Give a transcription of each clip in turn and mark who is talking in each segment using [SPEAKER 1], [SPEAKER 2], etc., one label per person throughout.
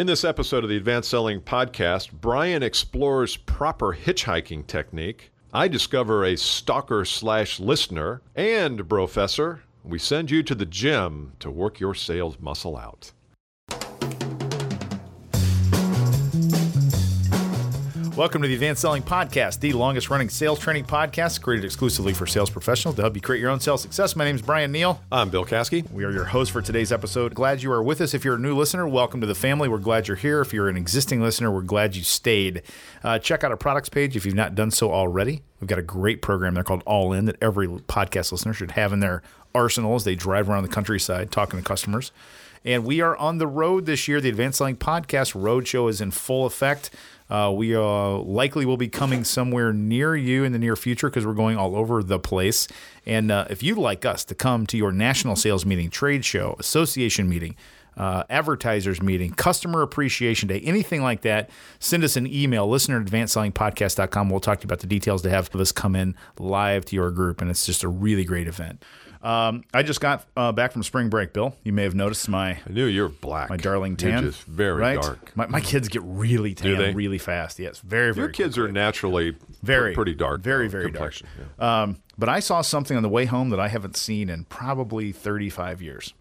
[SPEAKER 1] In this episode of the Advanced Selling Podcast, Bryan explores proper hitchhiking technique. I discover a stalker slash listener. And, Professor, we send you to the gym to work your sales muscle out.
[SPEAKER 2] Welcome to the Advanced Selling Podcast, the longest running sales training podcast created exclusively for sales professionals to help you create your own sales success. My name is Bryan Neale.
[SPEAKER 1] I'm Bill Caskey.
[SPEAKER 2] We are your host for today's episode. Glad you are with us. If you're a new listener, welcome to the family. We're glad you're here. If you're an existing listener, we're glad you stayed. Uh, check out our products page if you've not done so already. We've got a great program there called All In that every podcast listener should have in their arsenal as they drive around the countryside talking to customers. And we are on the road this year. The Advanced Selling Podcast Roadshow is in full effect. Uh, we uh, likely will be coming somewhere near you in the near future because we're going all over the place. And uh, if you'd like us to come to your national sales meeting, trade show, association meeting, uh, advertisers meeting, customer appreciation day, anything like that, send us an email, listener at advancedsellingpodcast.com. We'll talk to you about the details to have us come in live to your group. And it's just a really great event. Um, I just got uh, back from spring break, Bill. You may have noticed my
[SPEAKER 1] I knew you're black.
[SPEAKER 2] my darling
[SPEAKER 1] You're
[SPEAKER 2] tan.
[SPEAKER 1] just very
[SPEAKER 2] right?
[SPEAKER 1] dark.
[SPEAKER 2] My, my kids get really tan really fast. Yes, very very.
[SPEAKER 1] Your kids are naturally
[SPEAKER 2] Very,
[SPEAKER 1] pretty dark.
[SPEAKER 2] very, very dark.
[SPEAKER 1] complexion, yeah.
[SPEAKER 2] Um, but I saw something on the way home that I haven't seen in probably 35 years.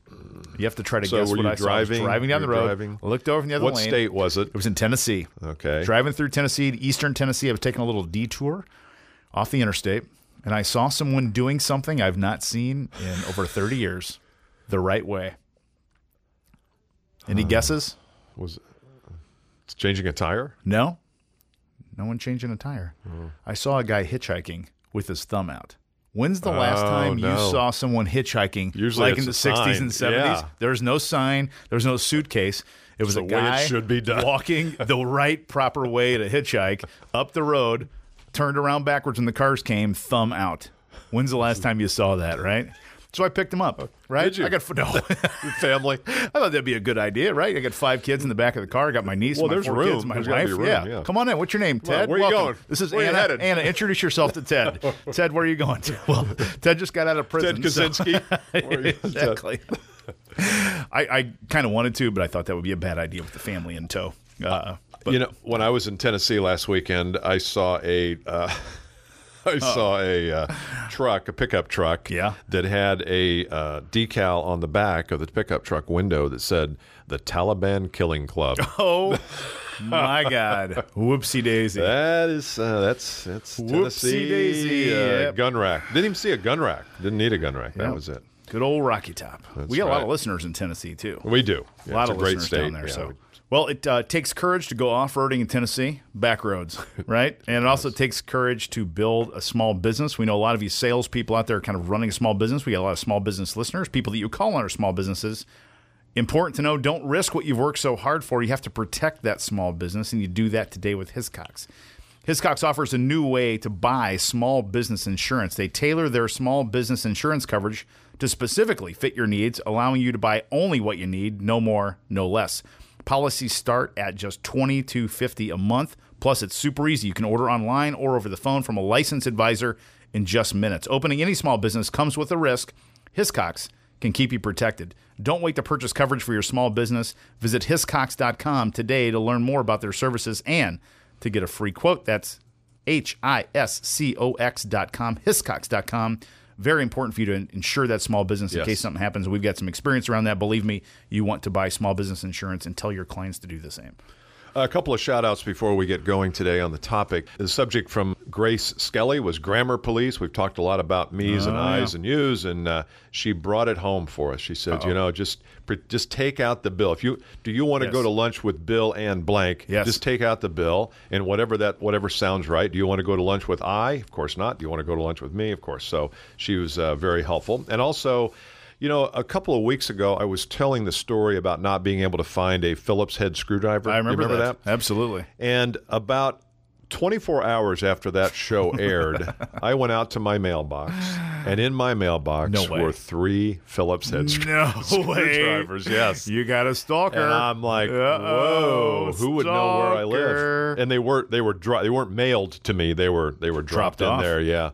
[SPEAKER 2] You have to try to
[SPEAKER 1] So
[SPEAKER 2] guess what I saw. I was
[SPEAKER 1] driving?
[SPEAKER 2] driving down the road.
[SPEAKER 1] driving?
[SPEAKER 2] I looked over from the other
[SPEAKER 1] What
[SPEAKER 2] lane.
[SPEAKER 1] state was it?
[SPEAKER 2] It was in Tennessee.
[SPEAKER 1] Okay.
[SPEAKER 2] Driving through Tennessee, eastern Tennessee, I was taking a little detour off the interstate, and I saw someone doing something I've not seen in over 30 years the right way. Any hmm. guesses?
[SPEAKER 1] Was it's changing a tire?
[SPEAKER 2] No. No one changing a tire.
[SPEAKER 1] Oh.
[SPEAKER 2] I saw a guy hitchhiking with his thumb out. When's the last
[SPEAKER 1] Oh,
[SPEAKER 2] time you saw someone hitchhiking?
[SPEAKER 1] Usually
[SPEAKER 2] like in the 60s
[SPEAKER 1] sign.
[SPEAKER 2] and 70s.
[SPEAKER 1] Yeah.
[SPEAKER 2] There's no sign. There's no suitcase. It was
[SPEAKER 1] the
[SPEAKER 2] a
[SPEAKER 1] way it
[SPEAKER 2] guy
[SPEAKER 1] should be done.
[SPEAKER 2] walking the right, proper way to hitchhike up the road, turned around backwards when the cars came, thumb out. When's the last time you saw that, right? So I picked him up, right?
[SPEAKER 1] Did you?
[SPEAKER 2] I got no.
[SPEAKER 1] Family.
[SPEAKER 2] I thought that'd be a good idea, right? I got five kids in the back of the car. I got my niece,
[SPEAKER 1] Well,
[SPEAKER 2] my
[SPEAKER 1] there's
[SPEAKER 2] four
[SPEAKER 1] room.
[SPEAKER 2] kids, my
[SPEAKER 1] There's
[SPEAKER 2] wife.
[SPEAKER 1] room,
[SPEAKER 2] yeah.
[SPEAKER 1] yeah.
[SPEAKER 2] come on in. What's your name, Ted?
[SPEAKER 1] where you
[SPEAKER 2] Welcome.
[SPEAKER 1] going?
[SPEAKER 2] This is
[SPEAKER 1] Where you
[SPEAKER 2] Anna.
[SPEAKER 1] headed?
[SPEAKER 2] Anna, introduce yourself to Ted. Ted, where are you going to? Well, Ted just got out of prison.
[SPEAKER 1] Ted
[SPEAKER 2] so-
[SPEAKER 1] Kaczynski. Are you-
[SPEAKER 2] exactly. I, I kind of wanted to, but I thought that would be a bad idea with the family in tow. Uh, but
[SPEAKER 1] you know, when I was in Tennessee last weekend, I saw a uh, I saw a uh, truck, a pickup truck,
[SPEAKER 2] Yeah.
[SPEAKER 1] that had a uh, decal on the back of the pickup truck window that said "The Taliban Killing Club."
[SPEAKER 2] oh my God, whoopsie daisy.
[SPEAKER 1] That is uh, that's that's Tennessee
[SPEAKER 2] daisy,
[SPEAKER 1] uh,
[SPEAKER 2] yep.
[SPEAKER 1] gun rack. Didn't even see a gun rack. Didn't need a gun rack. That was it.
[SPEAKER 2] Good old Rocky Top. we got a lot of listeners in Tennessee too.
[SPEAKER 1] We do. Yeah,
[SPEAKER 2] a lot
[SPEAKER 1] it's
[SPEAKER 2] of
[SPEAKER 1] a great
[SPEAKER 2] listeners
[SPEAKER 1] state
[SPEAKER 2] down there.
[SPEAKER 1] Yeah,
[SPEAKER 2] so,
[SPEAKER 1] we-
[SPEAKER 2] well, it uh, takes courage to go off roading in Tennessee, back roads, right? And it also takes courage to build a small business. We know a lot of you salespeople out there kind of running a small business. We got a lot of small business listeners, people that you call on are small businesses. Important to know: don't risk what you've worked so hard for. You have to protect that small business, and you do that today with Hiscox. Hiscox offers a new way to buy small business insurance. They tailor their small business insurance coverage to specifically fit your needs, allowing you to buy only what you need, no more, no less. Policies start at just $22.50 a month. Plus, it's super easy. You can order online or over the phone from a licensed advisor in just minutes. Opening any small business comes with a risk. Hiscox can keep you protected. Don't wait to purchase coverage for your small business. Visit hiscox.com today to learn more about their services and to get a free quote. That's H I S C O X.com, hiscox.com. Very important for you to insure that small business in
[SPEAKER 1] Yes.
[SPEAKER 2] case something happens. We've got some experience around that. Believe me, you want to buy small business insurance and tell your clients to do the same.
[SPEAKER 1] A couple of shout outs before we get going today on the topic. The subject from Grace Skelly was grammar police. We've talked a lot about me's and
[SPEAKER 2] Oh,
[SPEAKER 1] I's
[SPEAKER 2] yeah.
[SPEAKER 1] and you's, and uh, she brought it home for us. She said, you know, just just take out the bill. If you do you want to
[SPEAKER 2] Yes.
[SPEAKER 1] go to lunch with Bill and blank,
[SPEAKER 2] Yes.
[SPEAKER 1] just take out the bill and whatever that whatever sounds right. Do you want to go to lunch with I? Of course not. Do you want to go to lunch with me? Of course. So she was uh, very helpful. And also you know, a couple of weeks ago, I was telling the story about not being able to find a Phillips head screwdriver.
[SPEAKER 2] I
[SPEAKER 1] You
[SPEAKER 2] remember,
[SPEAKER 1] that?
[SPEAKER 2] that. Absolutely.
[SPEAKER 1] And about 24 hours after that show aired, I went out to my mailbox, and in my mailbox
[SPEAKER 2] No
[SPEAKER 1] were three Phillips head
[SPEAKER 2] No
[SPEAKER 1] screwdrivers. Yes.
[SPEAKER 2] You got a stalker.
[SPEAKER 1] And I'm like,
[SPEAKER 2] Uh-oh,
[SPEAKER 1] whoa! Who would know where I live? And they weren't they were dro- they weren't mailed to me. They were they were dropped,
[SPEAKER 2] Dropped
[SPEAKER 1] in
[SPEAKER 2] off.
[SPEAKER 1] there. Yeah.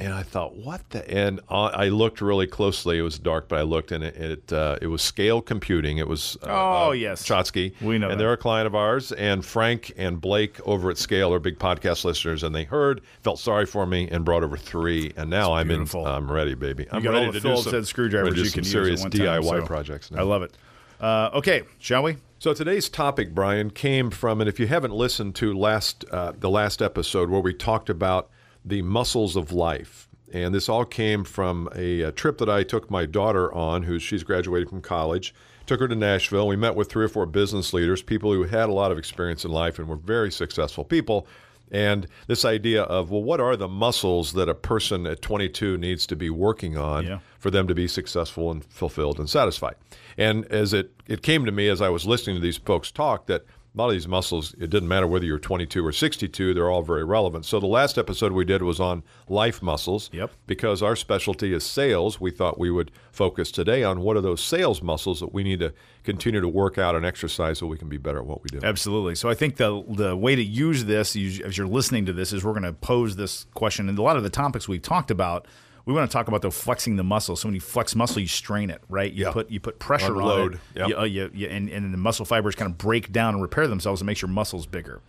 [SPEAKER 1] And I thought, what the? And I looked really closely. It was dark, but I looked, and it it, uh, it was Scale Computing. It was uh,
[SPEAKER 2] oh
[SPEAKER 1] uh,
[SPEAKER 2] yes,
[SPEAKER 1] Chotsky.
[SPEAKER 2] We know,
[SPEAKER 1] and
[SPEAKER 2] that.
[SPEAKER 1] they're a client of ours. And Frank and Blake over at Scale are big podcast listeners, and they heard, felt sorry for me, and brought over three. And now I'm
[SPEAKER 2] beautiful.
[SPEAKER 1] in. I'm ready, baby. I'm ready to do some
[SPEAKER 2] screwdrivers
[SPEAKER 1] ready to do
[SPEAKER 2] you
[SPEAKER 1] some
[SPEAKER 2] can use
[SPEAKER 1] serious
[SPEAKER 2] at one time,
[SPEAKER 1] DIY
[SPEAKER 2] so
[SPEAKER 1] projects. Now.
[SPEAKER 2] I love it. Uh, okay, shall we?
[SPEAKER 1] So today's topic, Bryan, came from, and if you haven't listened to last uh, the last episode where we talked about the muscles of life, and this all came from a, a trip that I took my daughter on, who she's graduated from college. Took her to Nashville. We met with three or four business leaders, people who had a lot of experience in life and were very successful people. And this idea of, well, what are the muscles that a person at 22 needs to be working on
[SPEAKER 2] Yeah.
[SPEAKER 1] for them to be successful and fulfilled and satisfied? And as it, it came to me as I was listening to these folks talk, that a lot of these muscles, it didn't matter whether you're 22 or 62, they're all very relevant. So the last episode we did was on life muscles.
[SPEAKER 2] Yep.
[SPEAKER 1] Because our specialty is sales, we thought we would focus today on what are those sales muscles that we need to continue to work out and exercise so we can be better at what we do.
[SPEAKER 2] Absolutely. So I think the the way to use this as you're listening to this is we're going to pose this question, and a lot of the topics we've talked about. We want to talk about the flexing the muscle. So when you flex muscle, you strain it, right? You
[SPEAKER 1] Yeah.
[SPEAKER 2] put you put pressure
[SPEAKER 1] Unload.
[SPEAKER 2] on it.
[SPEAKER 1] Yep.
[SPEAKER 2] You, uh, you, you, and, and the muscle fibers kind of break down and repair themselves and makes your muscles bigger.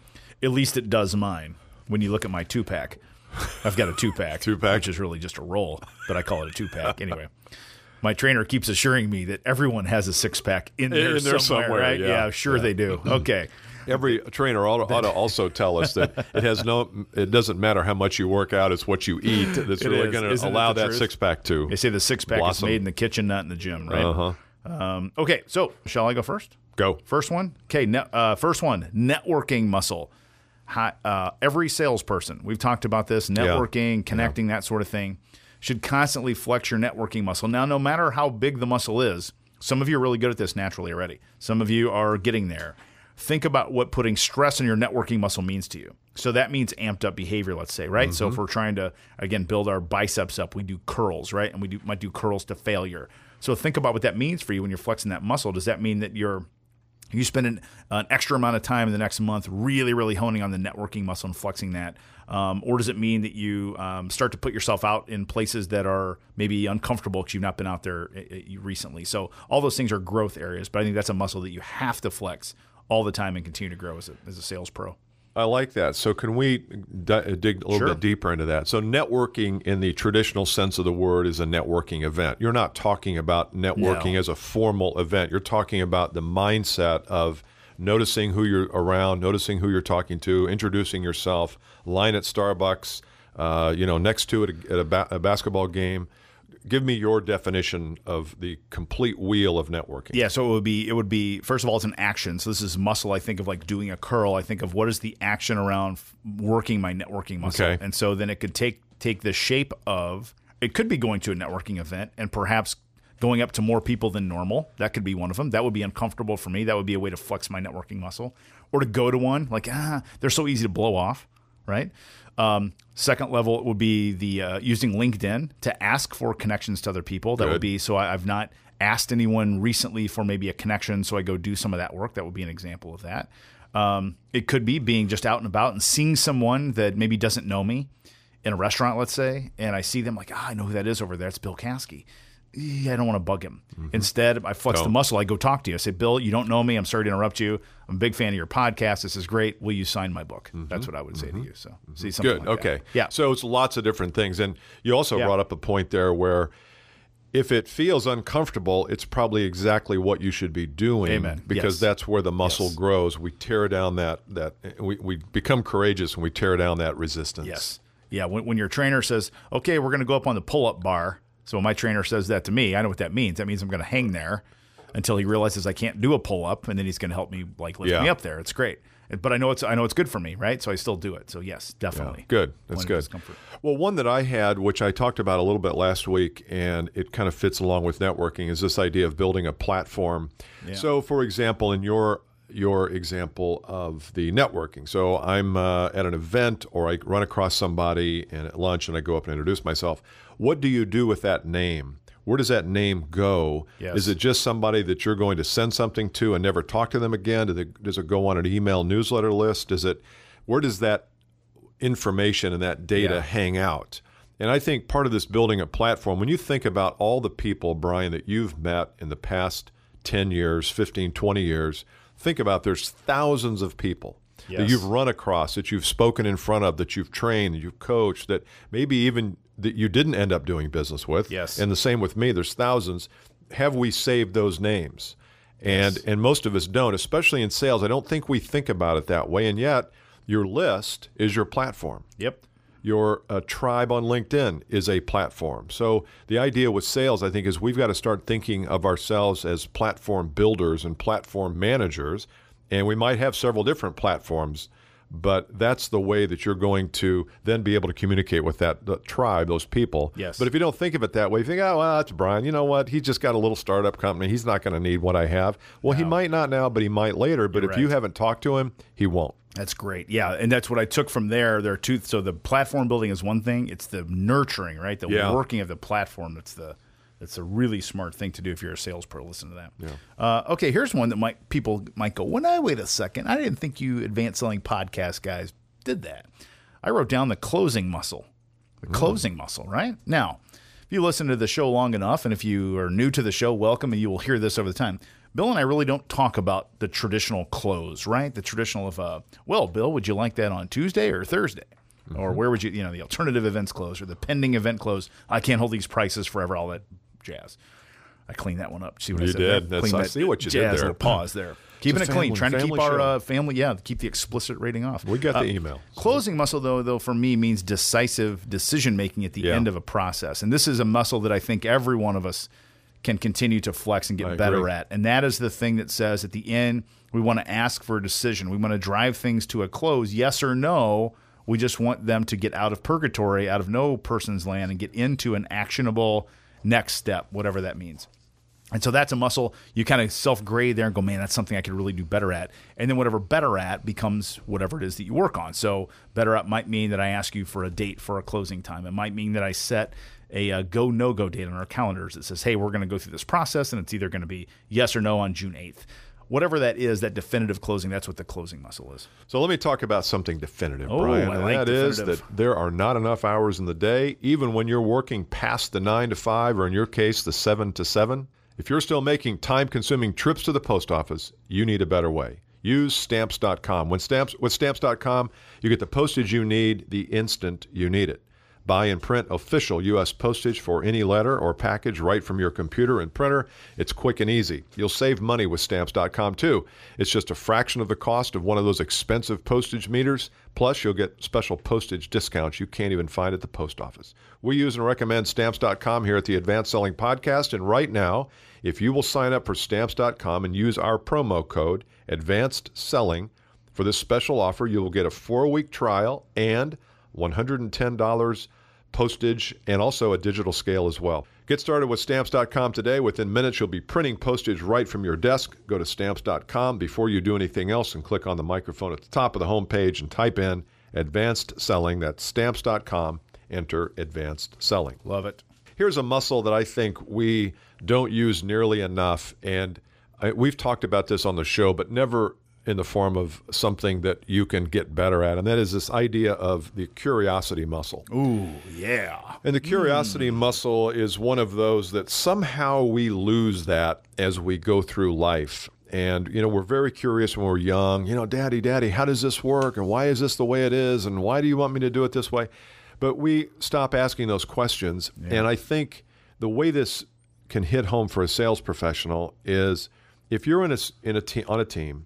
[SPEAKER 2] At least it does mine. When you look at my two pack, I've got a two pack,
[SPEAKER 1] Two-pack.
[SPEAKER 2] which is really just a roll, but I call it a two pack anyway. My trainer keeps assuring me that everyone has a six pack in there,
[SPEAKER 1] In there
[SPEAKER 2] somewhere,
[SPEAKER 1] somewhere,
[SPEAKER 2] right?
[SPEAKER 1] yeah.
[SPEAKER 2] sure they do. Okay.
[SPEAKER 1] Every trainer ought, ought to also tell us that it has no, it doesn't matter how much you work out; it's what you eat that's
[SPEAKER 2] It
[SPEAKER 1] really going to allow that six pack to.
[SPEAKER 2] They say the six pack is made in the kitchen, not in the gym, right?
[SPEAKER 1] Uh-huh.
[SPEAKER 2] Um, okay, so shall I go first?
[SPEAKER 1] Go.
[SPEAKER 2] First one. Okay, ne- uh, first one. Networking muscle. Hi, uh, every salesperson. We've talked about this. Networking, connecting, that sort of thing, should constantly flex your networking muscle. Now, no matter how big the muscle is, some of you are really good at this naturally already. Some of you are getting there. Think about what putting stress on your networking muscle means to you. So that means amped up behavior, let's say, right? So if we're trying to again build our biceps up, we do curls, right? And we do might do curls to failure. So think about what that means for you when you're flexing that muscle. Does that mean that you're you spend an, an extra amount of time in the next month really, really honing on the networking muscle and flexing that? Um, or does it mean that you um, start to put yourself out in places that are maybe uncomfortable because you've not been out there uh, uh, recently? So, all those things are growth areas, but I think that's a muscle that you have to flex all the time and continue to grow as a, as a sales pro.
[SPEAKER 1] I like that. So, can we di- dig a little
[SPEAKER 2] Sure.
[SPEAKER 1] bit deeper into that? So, networking in the traditional sense of the word is a networking event. You're not talking about networking
[SPEAKER 2] No.
[SPEAKER 1] as a formal event. You're talking about the mindset of noticing who you're around, noticing who you're talking to, introducing yourself, line at Starbucks, uh, you know, next to it at a, ba- a basketball game. Give me your definition of the complete wheel of networking.
[SPEAKER 2] Yeah, so it would be it would be first of all it's an action. So this is muscle. I think of like doing a curl. I think of what is the action around working my networking muscle.
[SPEAKER 1] Okay.
[SPEAKER 2] And so then it could take take the shape of it could be going to a networking event and perhaps going up to more people than normal. That could be one of them. That would be uncomfortable for me. That would be a way to flex my networking muscle. Or to go to one like ah, they're so easy to blow off, right? Um, second level would be the uh, using LinkedIn to ask for connections to other people. That would be so I, I've not asked anyone recently for maybe a connection, so I go do some of that work. That would be an example of that. Um, it could be being just out and about and seeing someone that maybe doesn't know me in a restaurant, let's say, and I see them like, ah, I know who that is over there. It's Bill Caskey. I don't want to bug him. Mm-hmm. Instead, I flex the muscle. I go talk to you. I say, Bill, you don't know me. I'm sorry to interrupt you. I'm a big fan of your podcast. This is great. Will you sign my book? Mm-hmm. That's what I would say to mm-hmm. you. So, see something
[SPEAKER 1] Good.
[SPEAKER 2] like that.
[SPEAKER 1] okay.
[SPEAKER 2] Yeah.
[SPEAKER 1] So it's lots of different things, and you also
[SPEAKER 2] Yeah.
[SPEAKER 1] brought up a point there where if it feels uncomfortable, it's probably exactly what you should be doing.
[SPEAKER 2] Amen.
[SPEAKER 1] Because
[SPEAKER 2] Yes.
[SPEAKER 1] that's where the muscle
[SPEAKER 2] Yes.
[SPEAKER 1] grows. We tear down that that we, we become courageous when we tear down that resistance.
[SPEAKER 2] Yes. Yeah. When, when your trainer says, okay, we're going to go up on the pull up bar. So when my trainer says that to me, I know what that means. That means I'm going to hang there until he realizes I can't do a pull up, and then he's going to help me like lift
[SPEAKER 1] Yeah.
[SPEAKER 2] me up there. It's great. But I know it's I know it's good for me, right? So I still do it. So yes, definitely.
[SPEAKER 1] Good. That's good. Well, one that I had, which I talked about a little bit last week, and it kind of fits along with networking, is this idea of building a platform. So, for example, in your your example of the networking. So I'm uh, at an event, or I run across somebody and at lunch, and I go up and introduce myself. What do you do with that name? Where does that name go?
[SPEAKER 2] Yes.
[SPEAKER 1] Is it just somebody that you're going to send something to and never talk to them again? Does it, does it go on an email newsletter list? Does it? Where does that information and that data
[SPEAKER 2] Yeah.
[SPEAKER 1] hang out. And I think part of this building a platform, when you think about all the people, Bryan, that you've met in the past 10 years, 15, 20 years, think about there's thousands of people that you've run across, that you've spoken in front of, that you've trained, that you've coached, that maybe even that you didn't end up doing business with.
[SPEAKER 2] Yes.
[SPEAKER 1] And the same with me. There's thousands. Have we saved those names? And and most of us don't, especially in sales. I don't think we think about it that way. And yet, your list is your platform.
[SPEAKER 2] Yep.
[SPEAKER 1] Your uh, tribe on LinkedIn is a platform. So the idea with sales, I think, is we've got to start thinking of ourselves as platform builders and platform managers. And we might have several different platforms, but that's the way that you're going to then be able to communicate with that the tribe, those people.
[SPEAKER 2] Yes.
[SPEAKER 1] But if you don't think of it that way, you think, oh, well, that's Bryan. You know what? He just got a little startup company. He's not going to need what I have. Well, he might not now, but he might later. But
[SPEAKER 2] You're
[SPEAKER 1] if you haven't talked to him, he won't.
[SPEAKER 2] That's great. Yeah, and that's what I took from there. There are two. So the platform building is one thing. It's the nurturing, right? The
[SPEAKER 1] Yeah.
[SPEAKER 2] working of the platform. That's the that's a really smart thing to do if you're a sales pro. Listen to that. Yeah. Uh, okay, here's one that might people might go. When I wait a second, I didn't think you advanced selling podcast guys did that. I wrote down the closing muscle. The closing muscle, right? Now, if you listen to the show long enough, and if you are new to the show, welcome, and you will hear this over the time. Bill and I really don't talk about the traditional close, right? The traditional of, uh, well, Bill, would you like that on Tuesday or Thursday? Or where would you, you know, the alternative events close or the pending event close? I can't hold these prices forever, all that jazz. I cleaned that one up. See what I
[SPEAKER 1] You
[SPEAKER 2] said
[SPEAKER 1] did.
[SPEAKER 2] there?
[SPEAKER 1] That's-
[SPEAKER 2] Cleaned
[SPEAKER 1] I see what you did
[SPEAKER 2] jazz
[SPEAKER 1] there.
[SPEAKER 2] little pause there. Keeping it clean, trying to keep our uh, family, yeah, keep the explicit rating off.
[SPEAKER 1] We got the
[SPEAKER 2] Uh,
[SPEAKER 1] email.
[SPEAKER 2] Closing muscle, though, though for me means decisive decision making at the
[SPEAKER 1] Yeah.
[SPEAKER 2] end of a process, and this is a muscle that I think every one of us can continue to flex and get
[SPEAKER 1] I
[SPEAKER 2] better
[SPEAKER 1] agree.
[SPEAKER 2] at. And that is the thing that says at the end we want to ask for a decision. We want to drive things to a close, yes or no. We just want them to get out of purgatory, out of no person's land, and get into an actionable next step, whatever that means. And so that's a muscle you kind of self grade there and go, man, that's something I could really do better at. And then whatever better at becomes whatever it is that you work on. So better at might mean that I ask you for a date for a closing time. It might mean that I set a, uh go no go date on our calendars that says, hey, we're going to go through this process and it's either going to be yes or no on June 8th. Whatever that is, that definitive closing, that's what the closing muscle is.
[SPEAKER 1] So let me talk about something definitive,
[SPEAKER 2] Oh,
[SPEAKER 1] Bryan.
[SPEAKER 2] I
[SPEAKER 1] and
[SPEAKER 2] like
[SPEAKER 1] that is
[SPEAKER 2] definitive.
[SPEAKER 1] that there are not enough hours in the day, even when you're working past the nine to five, or in your case, the seven to seven. If you're still making time consuming trips to the post office, you need a better way. Use stamps.com. When stamps with stamps.com, you get the postage you need the instant you need it. Buy and print official U.S. postage for any letter or package right from your computer and printer. It's quick and easy. You'll save money with stamps.com too. It's just a fraction of the cost of one of those expensive postage meters. Plus, you'll get special postage discounts you can't even find at the post office. We use and recommend stamps.com here at the Advanced Selling Podcast. And right now, if you will sign up for stamps.com and use our promo code Advanced Selling, for this special offer, you will get a four week trial and $110 postage and also a digital scale as well. Get started with stamps.com today. Within minutes, you'll be printing postage right from your desk. Go to stamps.com before you do anything else and click on the microphone at the top of the homepage and type in advanced selling. That's stamps.com. Enter advanced selling.
[SPEAKER 2] Love it.
[SPEAKER 1] Here's a muscle that I think we don't use nearly enough. And I, we've talked about this on the show, but never in the form of something that you can get better at. And that is this idea of the curiosity muscle.
[SPEAKER 2] Ooh, yeah.
[SPEAKER 1] And the curiosity hmm. muscle is one of those that somehow we lose that as we go through life. And, you know, we're very curious when we're young. You know, daddy, daddy, how does this work? And why is this the way it is? And why do you want me to do it this way? But we stop asking those questions. And I think the way this can hit home for a sales professional is if you're in a, in a te- on a team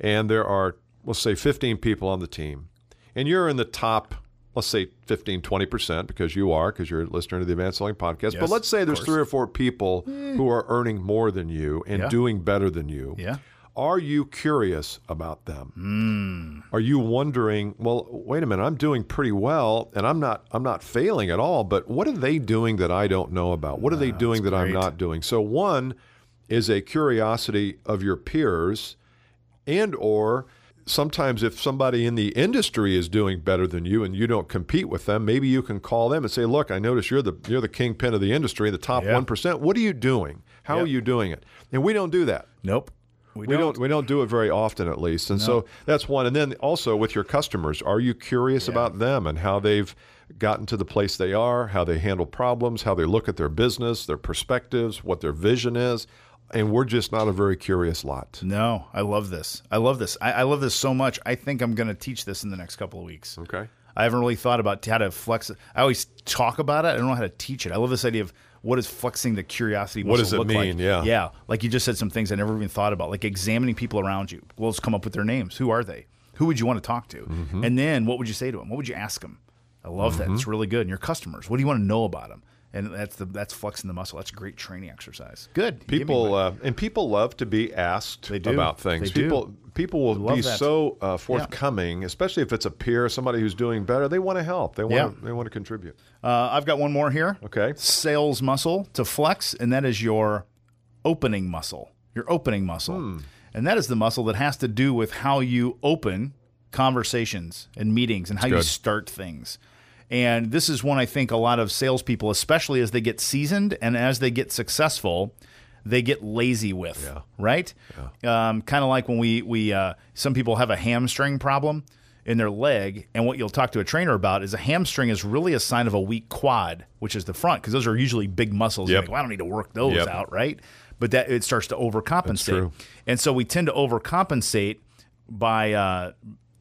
[SPEAKER 1] and there are, let's say, 15 people on the team, and you're in the top, let's say, 15, 20%, because you are, because you're a listener to the Advanced Selling Podcast. but let's say there's
[SPEAKER 2] course.
[SPEAKER 1] three or four people mm. who are earning more than you and
[SPEAKER 2] Yeah.
[SPEAKER 1] doing better than you.
[SPEAKER 2] Yeah.
[SPEAKER 1] Are you curious about them? Are you wondering, well, wait a minute, I'm doing pretty well and I'm not I'm not failing at all, but what are they doing that I don't know about? What are they doing that I'm not doing? So one is a curiosity of your peers and or sometimes if somebody in the industry is doing better than you and you don't compete with them, maybe you can call them and say, "Look, I notice you're the you're the kingpin of the industry, the top
[SPEAKER 2] Yeah.
[SPEAKER 1] 1%. What are you doing? How are you doing it?" And we don't do that.
[SPEAKER 2] Nope.
[SPEAKER 1] We,
[SPEAKER 2] don't.
[SPEAKER 1] don't. We don't do it very often, at least, and so that's one. And then also with your customers, are you curious about them and how they've gotten to the place they are, how they handle problems, how they look at their business, their perspectives, what their vision is? And we're just not a very curious lot.
[SPEAKER 2] No, I love this. I love this. I, I love this so much. I think I'm going to teach this in the next couple of weeks.
[SPEAKER 1] Okay.
[SPEAKER 2] I haven't really thought about how to flex. I always talk about it. I don't know how to teach it. I love this idea of what is flexing the curiosity
[SPEAKER 1] What does it
[SPEAKER 2] look
[SPEAKER 1] mean?
[SPEAKER 2] like.
[SPEAKER 1] Yeah.
[SPEAKER 2] Yeah. Like you just said some things I never even thought about, like examining people around you. Well, let's come up with their names. Who are they? Who would you want to talk to?
[SPEAKER 1] Mm-hmm.
[SPEAKER 2] And then what would you say to them? What would you ask them? I love that. It's really good. And your customers, what do you want to know about them? And that's the that's flexing the muscle. That's a great training exercise. Good. You gave me
[SPEAKER 1] People uh, and people love to be asked
[SPEAKER 2] They do.
[SPEAKER 1] about things.
[SPEAKER 2] They do.
[SPEAKER 1] people people will
[SPEAKER 2] love
[SPEAKER 1] be
[SPEAKER 2] that.
[SPEAKER 1] so uh, forthcoming, especially if it's a peer, somebody who's doing better. They want to help. They want
[SPEAKER 2] Yeah.
[SPEAKER 1] to, they want to contribute.
[SPEAKER 2] Uh, I've got one more here.
[SPEAKER 1] Okay.
[SPEAKER 2] Sales muscle to flex, and that is your opening muscle. Your opening muscle.
[SPEAKER 1] Hmm.
[SPEAKER 2] And that is the muscle that has to do with how you open conversations and meetings and how you start things. And this is one I think a lot of salespeople, especially as they get seasoned and as they get successful, they get lazy with.
[SPEAKER 1] Yeah.
[SPEAKER 2] Right? Um, kind of like when we we uh, some people have a hamstring problem in their leg, and what you'll talk to a trainer about is a hamstring is really a sign of a weak quad, which is the front, because those are usually big muscles.
[SPEAKER 1] Yep.
[SPEAKER 2] like, well, I don't need to work those
[SPEAKER 1] Yep.
[SPEAKER 2] out, right? But that it starts to overcompensate, and so we tend to overcompensate by uh,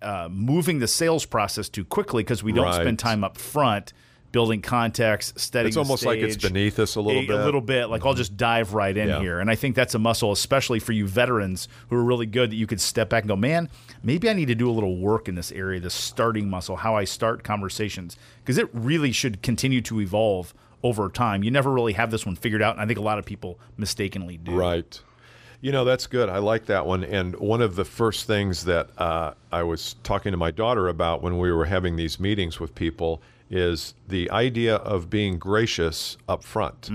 [SPEAKER 2] uh, moving the sales process too quickly because we don't
[SPEAKER 1] Right.
[SPEAKER 2] spend time up front building context, studying.
[SPEAKER 1] It's almost like it's beneath us a little
[SPEAKER 2] a,
[SPEAKER 1] bit.
[SPEAKER 2] A little bit. Like I'll just dive right in
[SPEAKER 1] Yeah.
[SPEAKER 2] here. And I think that's a muscle, especially for you veterans who are really good, that you could step back and go, man, maybe I need to do a little work in this area, this starting muscle, how I start conversations. Because it really should continue to evolve over time. You never really have this one figured out. And I think a lot of people mistakenly do.
[SPEAKER 1] Right. You know, that's good. I like that one. And one of the first things that uh, I was talking to my daughter about when we were having these meetings with people is the idea of being gracious up front.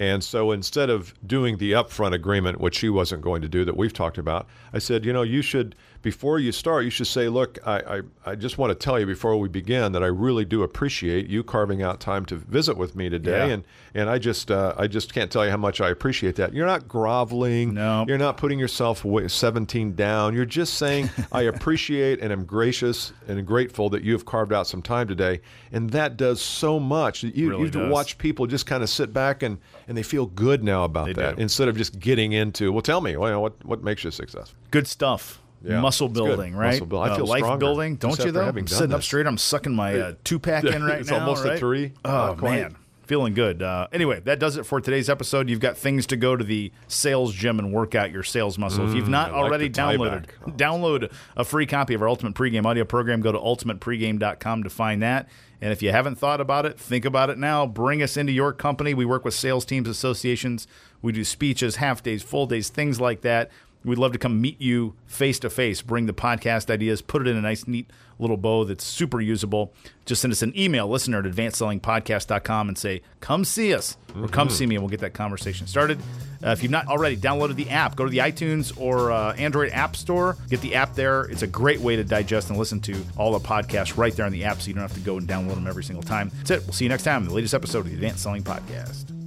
[SPEAKER 1] And so instead of doing the upfront agreement, which she wasn't going to do that we've talked about, I said, you know, you should, before you start, you should say, look, I, I, I just want to tell you before we begin that I really do appreciate you carving out time to visit with me today.
[SPEAKER 2] Yeah.
[SPEAKER 1] And, and I just, uh, I just can't tell you how much I appreciate that. You're not groveling.
[SPEAKER 2] No.
[SPEAKER 1] You're not putting yourself wa- 17 down. You're just saying, I appreciate and am gracious and grateful that you have carved out some time today. And that does so much. You,
[SPEAKER 2] Really
[SPEAKER 1] you watch people just kind of sit back and, and they feel good now about
[SPEAKER 2] They
[SPEAKER 1] that
[SPEAKER 2] do.
[SPEAKER 1] instead of just getting into, well, tell me, well, what, what makes you successful?
[SPEAKER 2] Good stuff.
[SPEAKER 1] Yeah,
[SPEAKER 2] Muscle building, right?
[SPEAKER 1] Muscle build- I
[SPEAKER 2] Uh,
[SPEAKER 1] feel
[SPEAKER 2] life
[SPEAKER 1] stronger
[SPEAKER 2] building, don't you? Though I'm sitting up straight. I'm sucking my uh, two pack in right
[SPEAKER 1] It's
[SPEAKER 2] now.
[SPEAKER 1] almost a
[SPEAKER 2] right?
[SPEAKER 1] three.
[SPEAKER 2] Oh
[SPEAKER 1] Not
[SPEAKER 2] man, feeling good. Uh, anyway, that does it for today's episode. You've got things to go to the sales gym and work out your sales muscle. if you've not
[SPEAKER 1] Mm, like
[SPEAKER 2] already downloaded.
[SPEAKER 1] Oh.
[SPEAKER 2] download a free copy of our Ultimate Pregame audio program. Go to ultimatepregame.com to find that. And if you haven't thought about it, think about it now. Bring us into your company. We work with sales teams, associations. We do speeches, half days, full days, things like that. We'd love to come meet you face to face, bring the podcast ideas, put it in a nice, neat little bow that's super usable. Just send us an email, listener at advancedsellingpodcast.com, and say, come see us or come see me, and we'll get that conversation started. Uh, if you've not already downloaded the app, go to the iTunes or uh, Android App Store, get the app there. It's a great way to digest and listen to all the podcasts right there on the app so you don't have to go and download them every single time. That's it. We'll see you next time in the latest episode of the Advanced Selling Podcast.